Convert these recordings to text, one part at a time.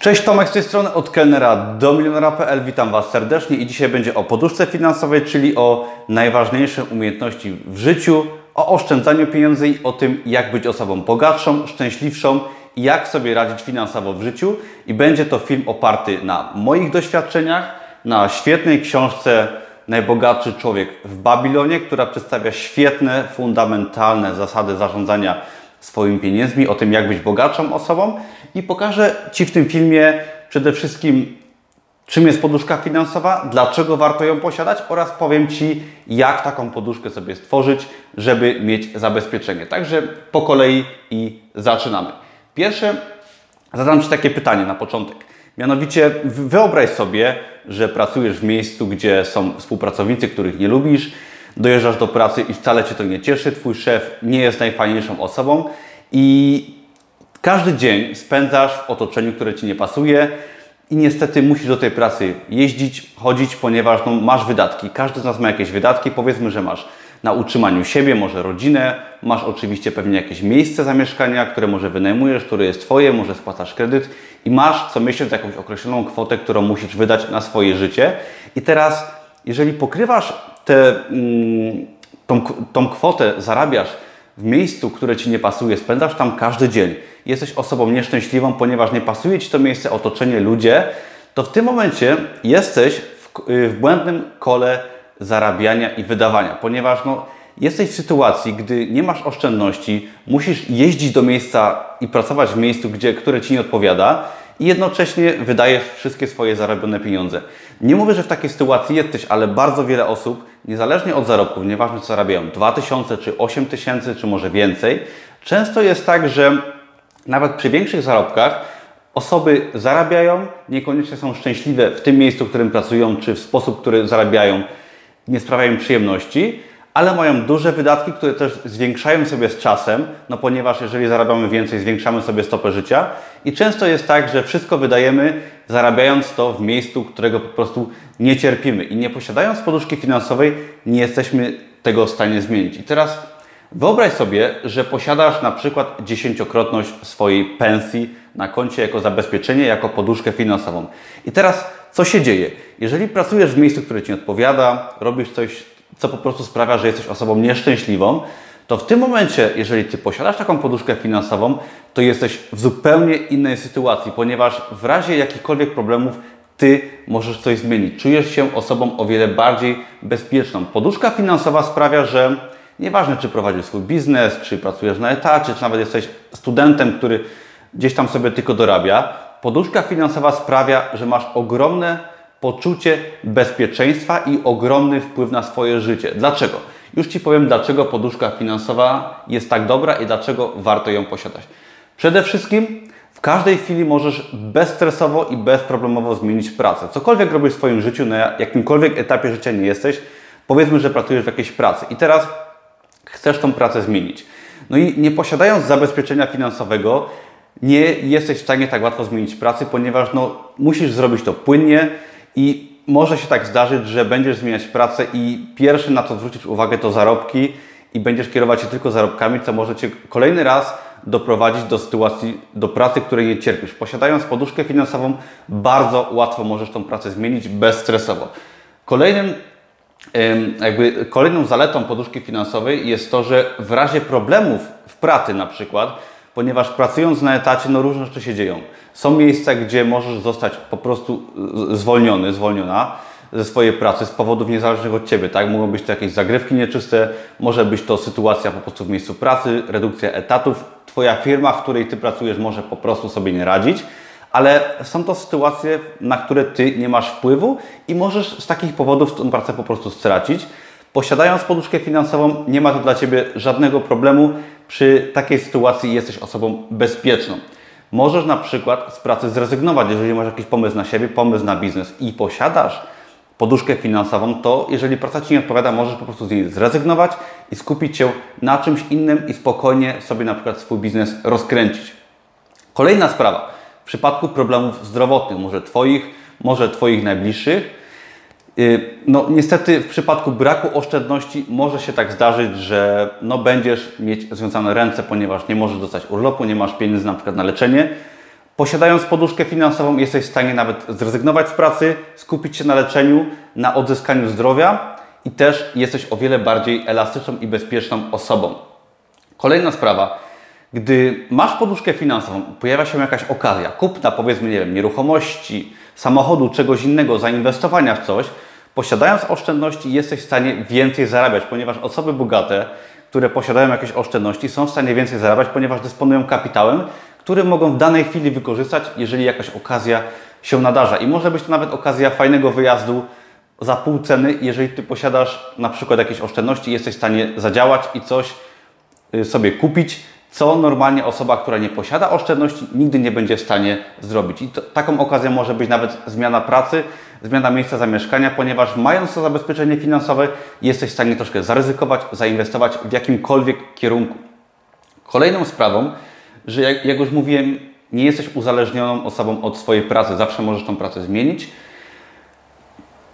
Cześć, Tomek z tej strony od kelnera do milionera.pl. Witam Was serdecznie i dzisiaj będzie o poduszce finansowej, czyli o najważniejszej umiejętności w życiu, o oszczędzaniu pieniędzy i o tym, jak być osobą bogatszą, szczęśliwszą i jak sobie radzić finansowo w życiu. I będzie to film oparty na moich doświadczeniach, na świetnej książce Najbogatszy człowiek w Babilonie, która przedstawia świetne, fundamentalne zasady zarządzania swoimi pieniędzmi, o tym, jak być bogatszą osobą i pokażę Ci w tym filmie przede wszystkim, czym jest poduszka finansowa, dlaczego warto ją posiadać oraz powiem Ci, jak taką poduszkę sobie stworzyć, żeby mieć zabezpieczenie. Także po kolei i zaczynamy. Pierwsze, zadam Ci takie pytanie na początek. Mianowicie wyobraź sobie, że pracujesz w miejscu, gdzie są współpracownicy, których nie lubisz, dojeżdżasz do pracy i wcale Cię to nie cieszy, Twój szef nie jest najfajniejszą osobą i każdy dzień spędzasz w otoczeniu, które Ci nie pasuje i niestety musisz do tej pracy jeździć, chodzić, ponieważ no, masz wydatki. Każdy z nas ma jakieś wydatki. Powiedzmy, że masz na utrzymaniu siebie, może rodzinę, masz oczywiście pewnie jakieś miejsce zamieszkania, które może wynajmujesz, które jest Twoje, może spłacasz kredyt i masz co miesiąc jakąś określoną kwotę, którą musisz wydać na swoje życie. I teraz, jeżeli pokrywasz te, mm, tą, tą kwotę, zarabiasz w miejscu, które Ci nie pasuje, spędzasz tam każdy dzień, jesteś osobą nieszczęśliwą, ponieważ nie pasuje Ci to miejsce, otoczenie, ludzie, to w tym momencie jesteś w, y, w błędnym kole zarabiania i wydawania, ponieważ no, jesteś w sytuacji, gdy nie masz oszczędności, musisz jeździć do miejsca i pracować w miejscu, gdzie, które Ci nie odpowiada i jednocześnie wydajesz wszystkie swoje zarobione pieniądze. Nie mówię, że w takiej sytuacji jesteś, ale bardzo wiele osób, niezależnie od zarobków, nieważne co zarabiają, 2000 czy 8000 czy może więcej, często jest tak, że nawet przy większych zarobkach osoby zarabiają, niekoniecznie są szczęśliwe w tym miejscu, w którym pracują, czy w sposób, który zarabiają, nie sprawiają przyjemności, ale mają duże wydatki, które też zwiększają sobie z czasem, no ponieważ jeżeli zarabiamy więcej, zwiększamy sobie stopę życia i często jest tak, że wszystko wydajemy zarabiając to w miejscu, którego po prostu nie cierpimy i nie posiadając poduszki finansowej nie jesteśmy tego w stanie zmienić. I teraz wyobraź sobie, że posiadasz na przykład dziesięciokrotność swojej pensji na koncie jako zabezpieczenie, jako poduszkę finansową. I teraz co się dzieje? Jeżeli pracujesz w miejscu, które Ci nie odpowiada, robisz coś co po prostu sprawia, że jesteś osobą nieszczęśliwą, to w tym momencie, jeżeli Ty posiadasz taką poduszkę finansową, to jesteś w zupełnie innej sytuacji, ponieważ w razie jakichkolwiek problemów Ty możesz coś zmienić. Czujesz się osobą o wiele bardziej bezpieczną. Poduszka finansowa sprawia, że nieważne czy prowadzisz swój biznes, czy pracujesz na etacie, czy nawet jesteś studentem, który gdzieś tam sobie tylko dorabia, poduszka finansowa sprawia, że masz ogromne poczucie bezpieczeństwa i ogromny wpływ na swoje życie. Dlaczego? Już Ci powiem, dlaczego poduszka finansowa jest tak dobra i dlaczego warto ją posiadać. Przede wszystkim w każdej chwili możesz bezstresowo i bezproblemowo zmienić pracę. Cokolwiek robisz w swoim życiu, na jakimkolwiek etapie życia nie jesteś, powiedzmy, że pracujesz w jakiejś pracy i teraz chcesz tą pracę zmienić. No i nie posiadając zabezpieczenia finansowego, nie jesteś w stanie tak łatwo zmienić pracy, ponieważ no, musisz zrobić to płynnie, i może się tak zdarzyć, że będziesz zmieniać pracę i pierwszy na co zwrócić uwagę to zarobki i będziesz kierować się tylko zarobkami, co może Cię kolejny raz doprowadzić do sytuacji, do pracy, której nie cierpisz. Posiadając poduszkę finansową, bardzo łatwo możesz tą pracę zmienić bezstresowo. Kolejnym, jakby kolejną zaletą poduszki finansowej jest to, że w razie problemów w pracy na przykład, ponieważ pracując na etacie, no różne rzeczy się dzieją. Są miejsca, gdzie możesz zostać po prostu zwolniony, zwolniona ze swojej pracy z powodów niezależnych od Ciebie, tak? Mogą być to jakieś zagrywki nieczyste, może być to sytuacja po prostu w miejscu pracy, redukcja etatów. Twoja firma, w której Ty pracujesz, może po prostu sobie nie radzić, ale są to sytuacje, na które Ty nie masz wpływu i możesz z takich powodów tę pracę po prostu stracić. Posiadając poduszkę finansową, nie ma to dla Ciebie żadnego problemu. Przy takiej sytuacji jesteś osobą bezpieczną. Możesz na przykład z pracy zrezygnować, jeżeli masz jakiś pomysł na siebie, pomysł na biznes i posiadasz poduszkę finansową, to jeżeli praca Ci nie odpowiada, możesz po prostu z niej zrezygnować i skupić się na czymś innym i spokojnie sobie na przykład swój biznes rozkręcić. Kolejna sprawa. W przypadku problemów zdrowotnych, może Twoich, może Twoich najbliższych, no niestety w przypadku braku oszczędności może się tak zdarzyć, że no, będziesz mieć związane ręce, ponieważ nie możesz dostać urlopu, nie masz pieniędzy na przykład na leczenie. Posiadając poduszkę finansową, jesteś w stanie nawet zrezygnować z pracy, skupić się na leczeniu, na odzyskaniu zdrowia i też jesteś o wiele bardziej elastyczną i bezpieczną osobą. Kolejna sprawa. Gdy masz poduszkę finansową, pojawia się jakaś okazja, kupna powiedzmy, nie wiem, nieruchomości, samochodu, czegoś innego, zainwestowania w coś, posiadając oszczędności jesteś w stanie więcej zarabiać, ponieważ osoby bogate, które posiadają jakieś oszczędności, są w stanie więcej zarabiać, ponieważ dysponują kapitałem, który mogą w danej chwili wykorzystać, jeżeli jakaś okazja się nadarza. I może być to nawet okazja fajnego wyjazdu za pół ceny, jeżeli Ty posiadasz na przykład jakieś oszczędności, jesteś w stanie zadziałać i coś y, sobie kupić, co normalnie osoba, która nie posiada oszczędności, nigdy nie będzie w stanie zrobić. I to, taką okazją może być nawet zmiana pracy, zmiana miejsca zamieszkania, ponieważ mając to zabezpieczenie finansowe, jesteś w stanie troszkę zaryzykować, zainwestować w jakimkolwiek kierunku. Kolejną sprawą, że jak, jak już mówiłem, nie jesteś uzależnioną osobą od swojej pracy, zawsze możesz tą pracę zmienić.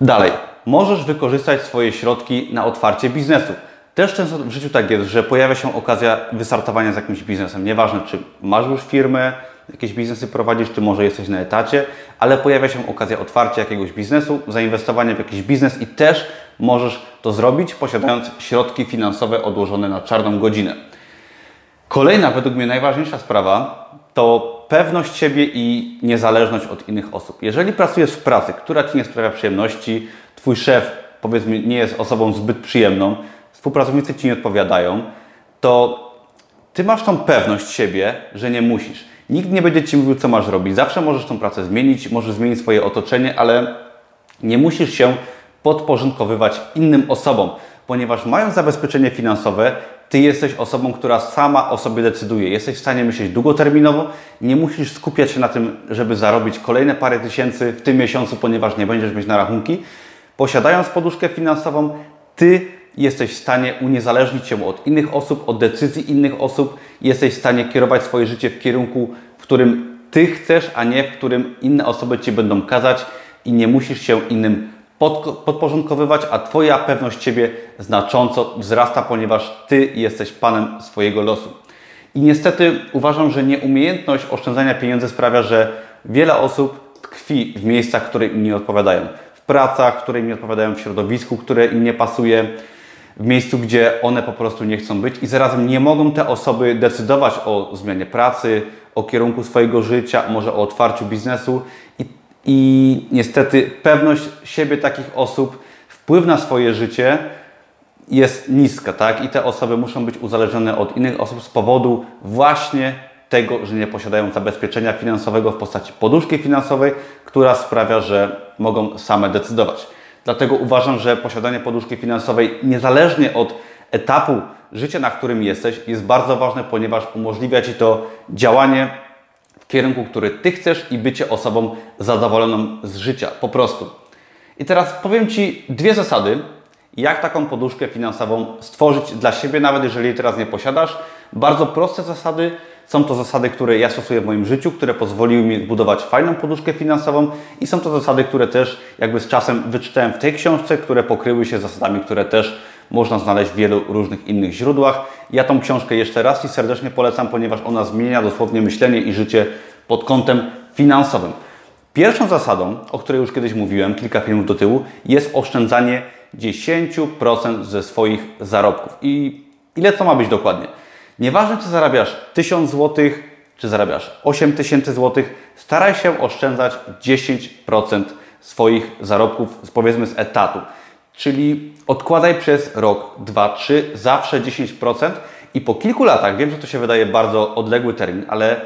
Dalej, możesz wykorzystać swoje środki na otwarcie biznesu. Też często w życiu tak jest, że pojawia się okazja wystartowania z jakimś biznesem. Nieważne, czy masz już firmę, jakieś biznesy prowadzisz, czy może jesteś na etacie, ale pojawia się okazja otwarcia jakiegoś biznesu, zainwestowania w jakiś biznes i też możesz to zrobić, posiadając środki finansowe odłożone na czarną godzinę. Kolejna, według mnie najważniejsza sprawa to pewność siebie i niezależność od innych osób. Jeżeli pracujesz w pracy, która Ci nie sprawia przyjemności, Twój szef, powiedzmy, nie jest osobą zbyt przyjemną, współpracownicy Ci nie odpowiadają, to Ty masz tą pewność siebie, że nie musisz. Nikt nie będzie Ci mówił, co masz robić. Zawsze możesz tą pracę zmienić, możesz zmienić swoje otoczenie, ale nie musisz się podporządkowywać innym osobom, ponieważ mając zabezpieczenie finansowe, ty jesteś osobą, która sama o sobie decyduje. Jesteś w stanie myśleć długoterminowo, nie musisz skupiać się na tym, żeby zarobić kolejne parę tysięcy w tym miesiącu, ponieważ nie będziesz mieć na rachunki. Posiadając poduszkę finansową, ty jesteś w stanie uniezależnić się od innych osób, od decyzji innych osób. Jesteś w stanie kierować swoje życie w kierunku, w którym ty chcesz, a nie w którym inne osoby ci będą kazać i nie musisz się innym podporządkowywać, a Twoja pewność Ciebie znacząco wzrasta, ponieważ Ty jesteś Panem swojego losu. I niestety uważam, że nieumiejętność oszczędzania pieniędzy sprawia, że wiele osób tkwi w miejscach, które im nie odpowiadają. W pracach, które im nie odpowiadają, w środowisku, które im nie pasuje, w miejscu, gdzie one po prostu nie chcą być i zarazem nie mogą te osoby decydować o zmianie pracy, o kierunku swojego życia, może o otwarciu biznesu i i niestety pewność siebie takich osób, wpływ na swoje życie jest niska, tak? I te osoby muszą być uzależnione od innych osób z powodu właśnie tego, że nie posiadają zabezpieczenia finansowego w postaci poduszki finansowej, która sprawia, że mogą same decydować. Dlatego uważam, że posiadanie poduszki finansowej, niezależnie od etapu życia, na którym jesteś, jest bardzo ważne, ponieważ umożliwia Ci to działanie kierunku, który Ty chcesz i bycie osobą zadowoloną z życia, po prostu. I teraz powiem Ci dwie zasady, jak taką poduszkę finansową stworzyć dla siebie, nawet jeżeli teraz nie posiadasz. Bardzo proste zasady. Są to zasady, które ja stosuję w moim życiu, które pozwoliły mi budować fajną poduszkę finansową i są to zasady, które też jakby z czasem wyczytałem w tej książce, które pokryły się zasadami, które też można znaleźć w wielu różnych innych źródłach. Ja tą książkę jeszcze raz i serdecznie polecam, ponieważ ona zmienia dosłownie myślenie i życie pod kątem finansowym. Pierwszą zasadą, o której już kiedyś mówiłem, kilka filmów do tyłu, jest oszczędzanie 10% ze swoich zarobków. I ile to ma być dokładnie? Nieważne, czy zarabiasz 1000 zł, czy zarabiasz 8000 zł, staraj się oszczędzać 10% swoich zarobków, powiedzmy z etatu. Czyli odkładaj przez rok, dwa, trzy, zawsze 10% i po kilku latach, wiem, że to się wydaje bardzo odległy termin, ale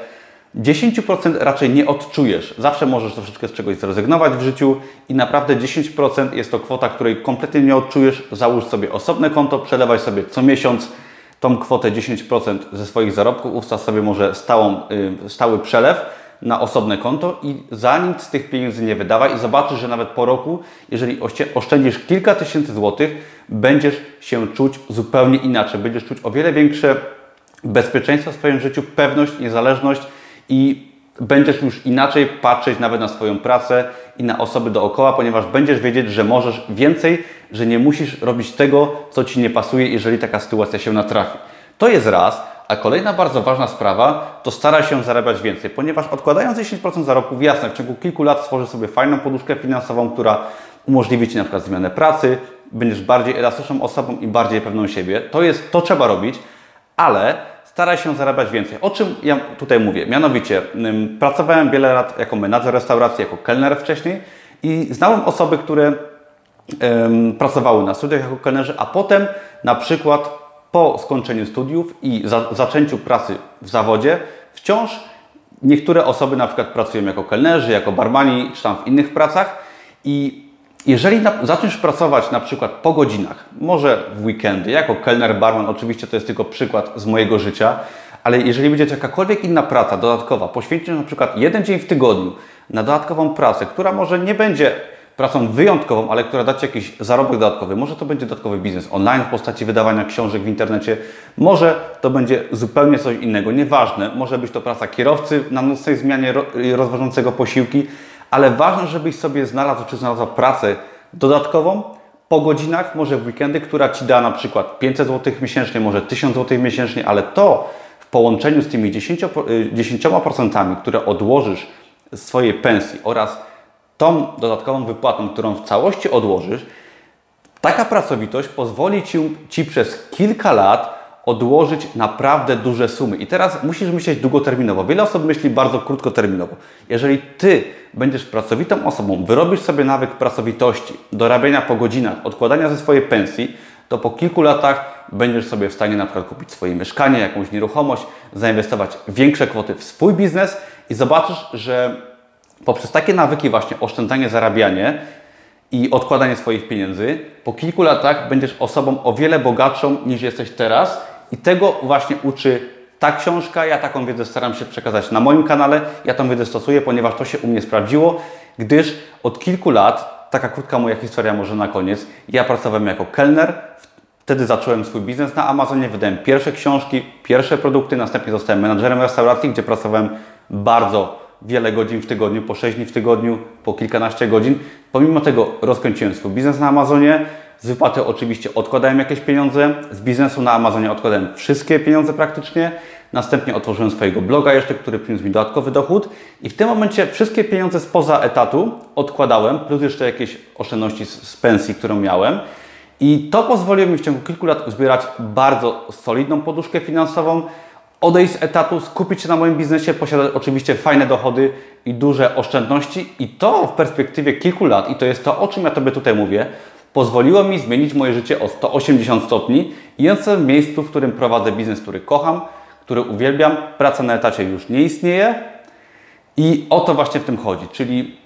10% raczej nie odczujesz. Zawsze możesz troszeczkę z czegoś zrezygnować w życiu i naprawdę 10% jest to kwota, której kompletnie nie odczujesz. Załóż sobie osobne konto, przelewaj sobie co miesiąc tą kwotę 10% ze swoich zarobków, ustaw sobie może stałą, yy, stały przelew na osobne konto i za nic z tych pieniędzy nie wydawaj i zobaczysz, że nawet po roku, jeżeli oszczędzisz kilka tysięcy złotych, będziesz się czuć zupełnie inaczej. Będziesz czuć o wiele większe bezpieczeństwo w swoim życiu, pewność, niezależność i będziesz już inaczej patrzeć nawet na swoją pracę i na osoby dookoła, ponieważ będziesz wiedzieć, że możesz więcej, że nie musisz robić tego, co Ci nie pasuje, jeżeli taka sytuacja się natrafi. To jest raz. A kolejna bardzo ważna sprawa to staraj się zarabiać więcej, ponieważ odkładając 10% zarobków, jasne, w ciągu kilku lat stworzysz sobie fajną poduszkę finansową, która umożliwi Ci na przykład zmianę pracy, będziesz bardziej elastyczną osobą i bardziej pewną siebie. To jest, to trzeba robić, ale staraj się zarabiać więcej. O czym ja tutaj mówię? Mianowicie, pracowałem wiele lat jako menadżer restauracji, jako kelner wcześniej i znałem osoby, które pracowały na studiach jako kelnerzy, a potem na przykład po skończeniu studiów i za, zaczęciu pracy w zawodzie wciąż niektóre osoby na przykład pracują jako kelnerzy, jako barmani, czy tam w innych pracach i jeżeli na, zaczniesz pracować na przykład po godzinach, może w weekendy, jako kelner, barman, oczywiście to jest tylko przykład z mojego życia, ale jeżeli będzie jakakolwiek inna praca dodatkowa, poświęcisz na przykład jeden dzień w tygodniu na dodatkową pracę, która może nie będzie pracą wyjątkową, ale która da Ci jakiś zarobek dodatkowy. Może to będzie dodatkowy biznes online w postaci wydawania książek w internecie, może to będzie zupełnie coś innego, nieważne. Może być to praca kierowcy na nocnej zmianie rozważającego posiłki, ale ważne, żebyś sobie znalazł czy znalazła pracę dodatkową po godzinach, może w weekendy, która Ci da na przykład 500 zł miesięcznie, może 1000 zł miesięcznie, ale to w połączeniu z tymi 10%, 10% które odłożysz z swojej pensji oraz tą dodatkową wypłatą, którą w całości odłożysz, taka pracowitość pozwoli Ci, ci przez kilka lat odłożyć naprawdę duże sumy. I teraz musisz myśleć długoterminowo. Wiele osób myśli bardzo krótkoterminowo. Jeżeli Ty będziesz pracowitą osobą, wyrobisz sobie nawyk pracowitości, dorabiania po godzinach, odkładania ze swojej pensji, to po kilku latach będziesz sobie w stanie na przykład kupić swoje mieszkanie, jakąś nieruchomość, zainwestować większe kwoty w swój biznes i zobaczysz, że poprzez takie nawyki właśnie oszczędzanie, zarabianie i odkładanie swoich pieniędzy, po kilku latach będziesz osobą o wiele bogatszą niż jesteś teraz i tego właśnie uczy ta książka. Ja taką wiedzę staram się przekazać na moim kanale. Ja tą wiedzę stosuję, ponieważ to się u mnie sprawdziło, gdyż od kilku lat, taka krótka moja historia może na koniec, ja pracowałem jako kelner, Wtedy zacząłem swój biznes na Amazonie, wydałem pierwsze książki, pierwsze produkty, następnie zostałem menadżerem restauracji, gdzie pracowałem bardzo wiele godzin w tygodniu, po 6 dni w tygodniu, po kilkanaście godzin. Pomimo tego rozkręciłem swój biznes na Amazonie. Z wypłaty oczywiście odkładałem jakieś pieniądze. Z biznesu na Amazonie odkładałem wszystkie pieniądze praktycznie. Następnie otworzyłem swojego bloga jeszcze, który przyniósł mi dodatkowy dochód. I w tym momencie wszystkie pieniądze spoza etatu odkładałem, plus jeszcze jakieś oszczędności z, pensji, którą miałem. I to pozwoliło mi w ciągu kilku lat uzbierać bardzo solidną poduszkę finansową, odejść z etatu, skupić się na moim biznesie, posiadać oczywiście fajne dochody i duże oszczędności i to w perspektywie kilku lat, i to jest to, o czym ja Tobie tutaj mówię, pozwoliło mi zmienić moje życie o 180 stopni i jestem w miejscu, w którym prowadzę biznes, który kocham, który uwielbiam, praca na etacie już nie istnieje i o to właśnie w tym chodzi, czyli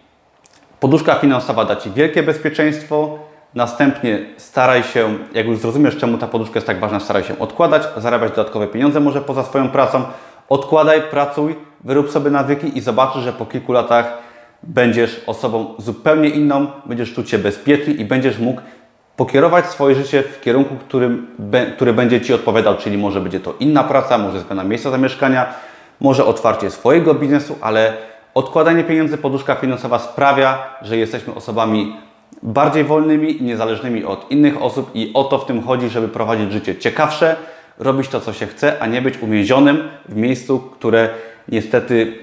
poduszka finansowa da Ci wielkie bezpieczeństwo, Następnie staraj się, jak już zrozumiesz, czemu ta poduszka jest tak ważna, staraj się odkładać, zarabiać dodatkowe pieniądze może poza swoją pracą. Odkładaj, pracuj, wyrób sobie nawyki i zobaczysz, że po kilku latach będziesz osobą zupełnie inną, będziesz czuć się bezpiecznie i będziesz mógł pokierować swoje życie w kierunku, którym, który będzie Ci odpowiadał, czyli może będzie to inna praca, może zmiana miejsca zamieszkania, może otwarcie swojego biznesu, ale odkładanie pieniędzy, poduszka finansowa sprawia, że jesteśmy osobami bardziej wolnymi i niezależnymi od innych osób i o to w tym chodzi, żeby prowadzić życie ciekawsze, robić to, co się chce, a nie być uwięzionym w miejscu, które niestety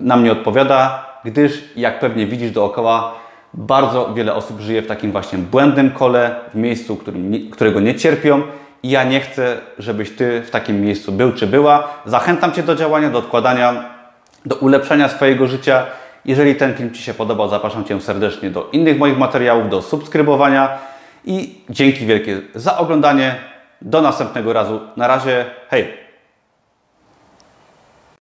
nam nie odpowiada, gdyż jak pewnie widzisz dookoła, bardzo wiele osób żyje w takim właśnie błędnym kole, w miejscu, którym, którego nie cierpią i ja nie chcę, żebyś Ty w takim miejscu był czy była. Zachęcam Cię do działania, do odkładania, do ulepszenia swojego życia jeżeli ten film Ci się podobał, zapraszam Cię serdecznie do innych moich materiałów, do subskrybowania i dzięki wielkie za oglądanie. Do następnego razu. Na razie, hej!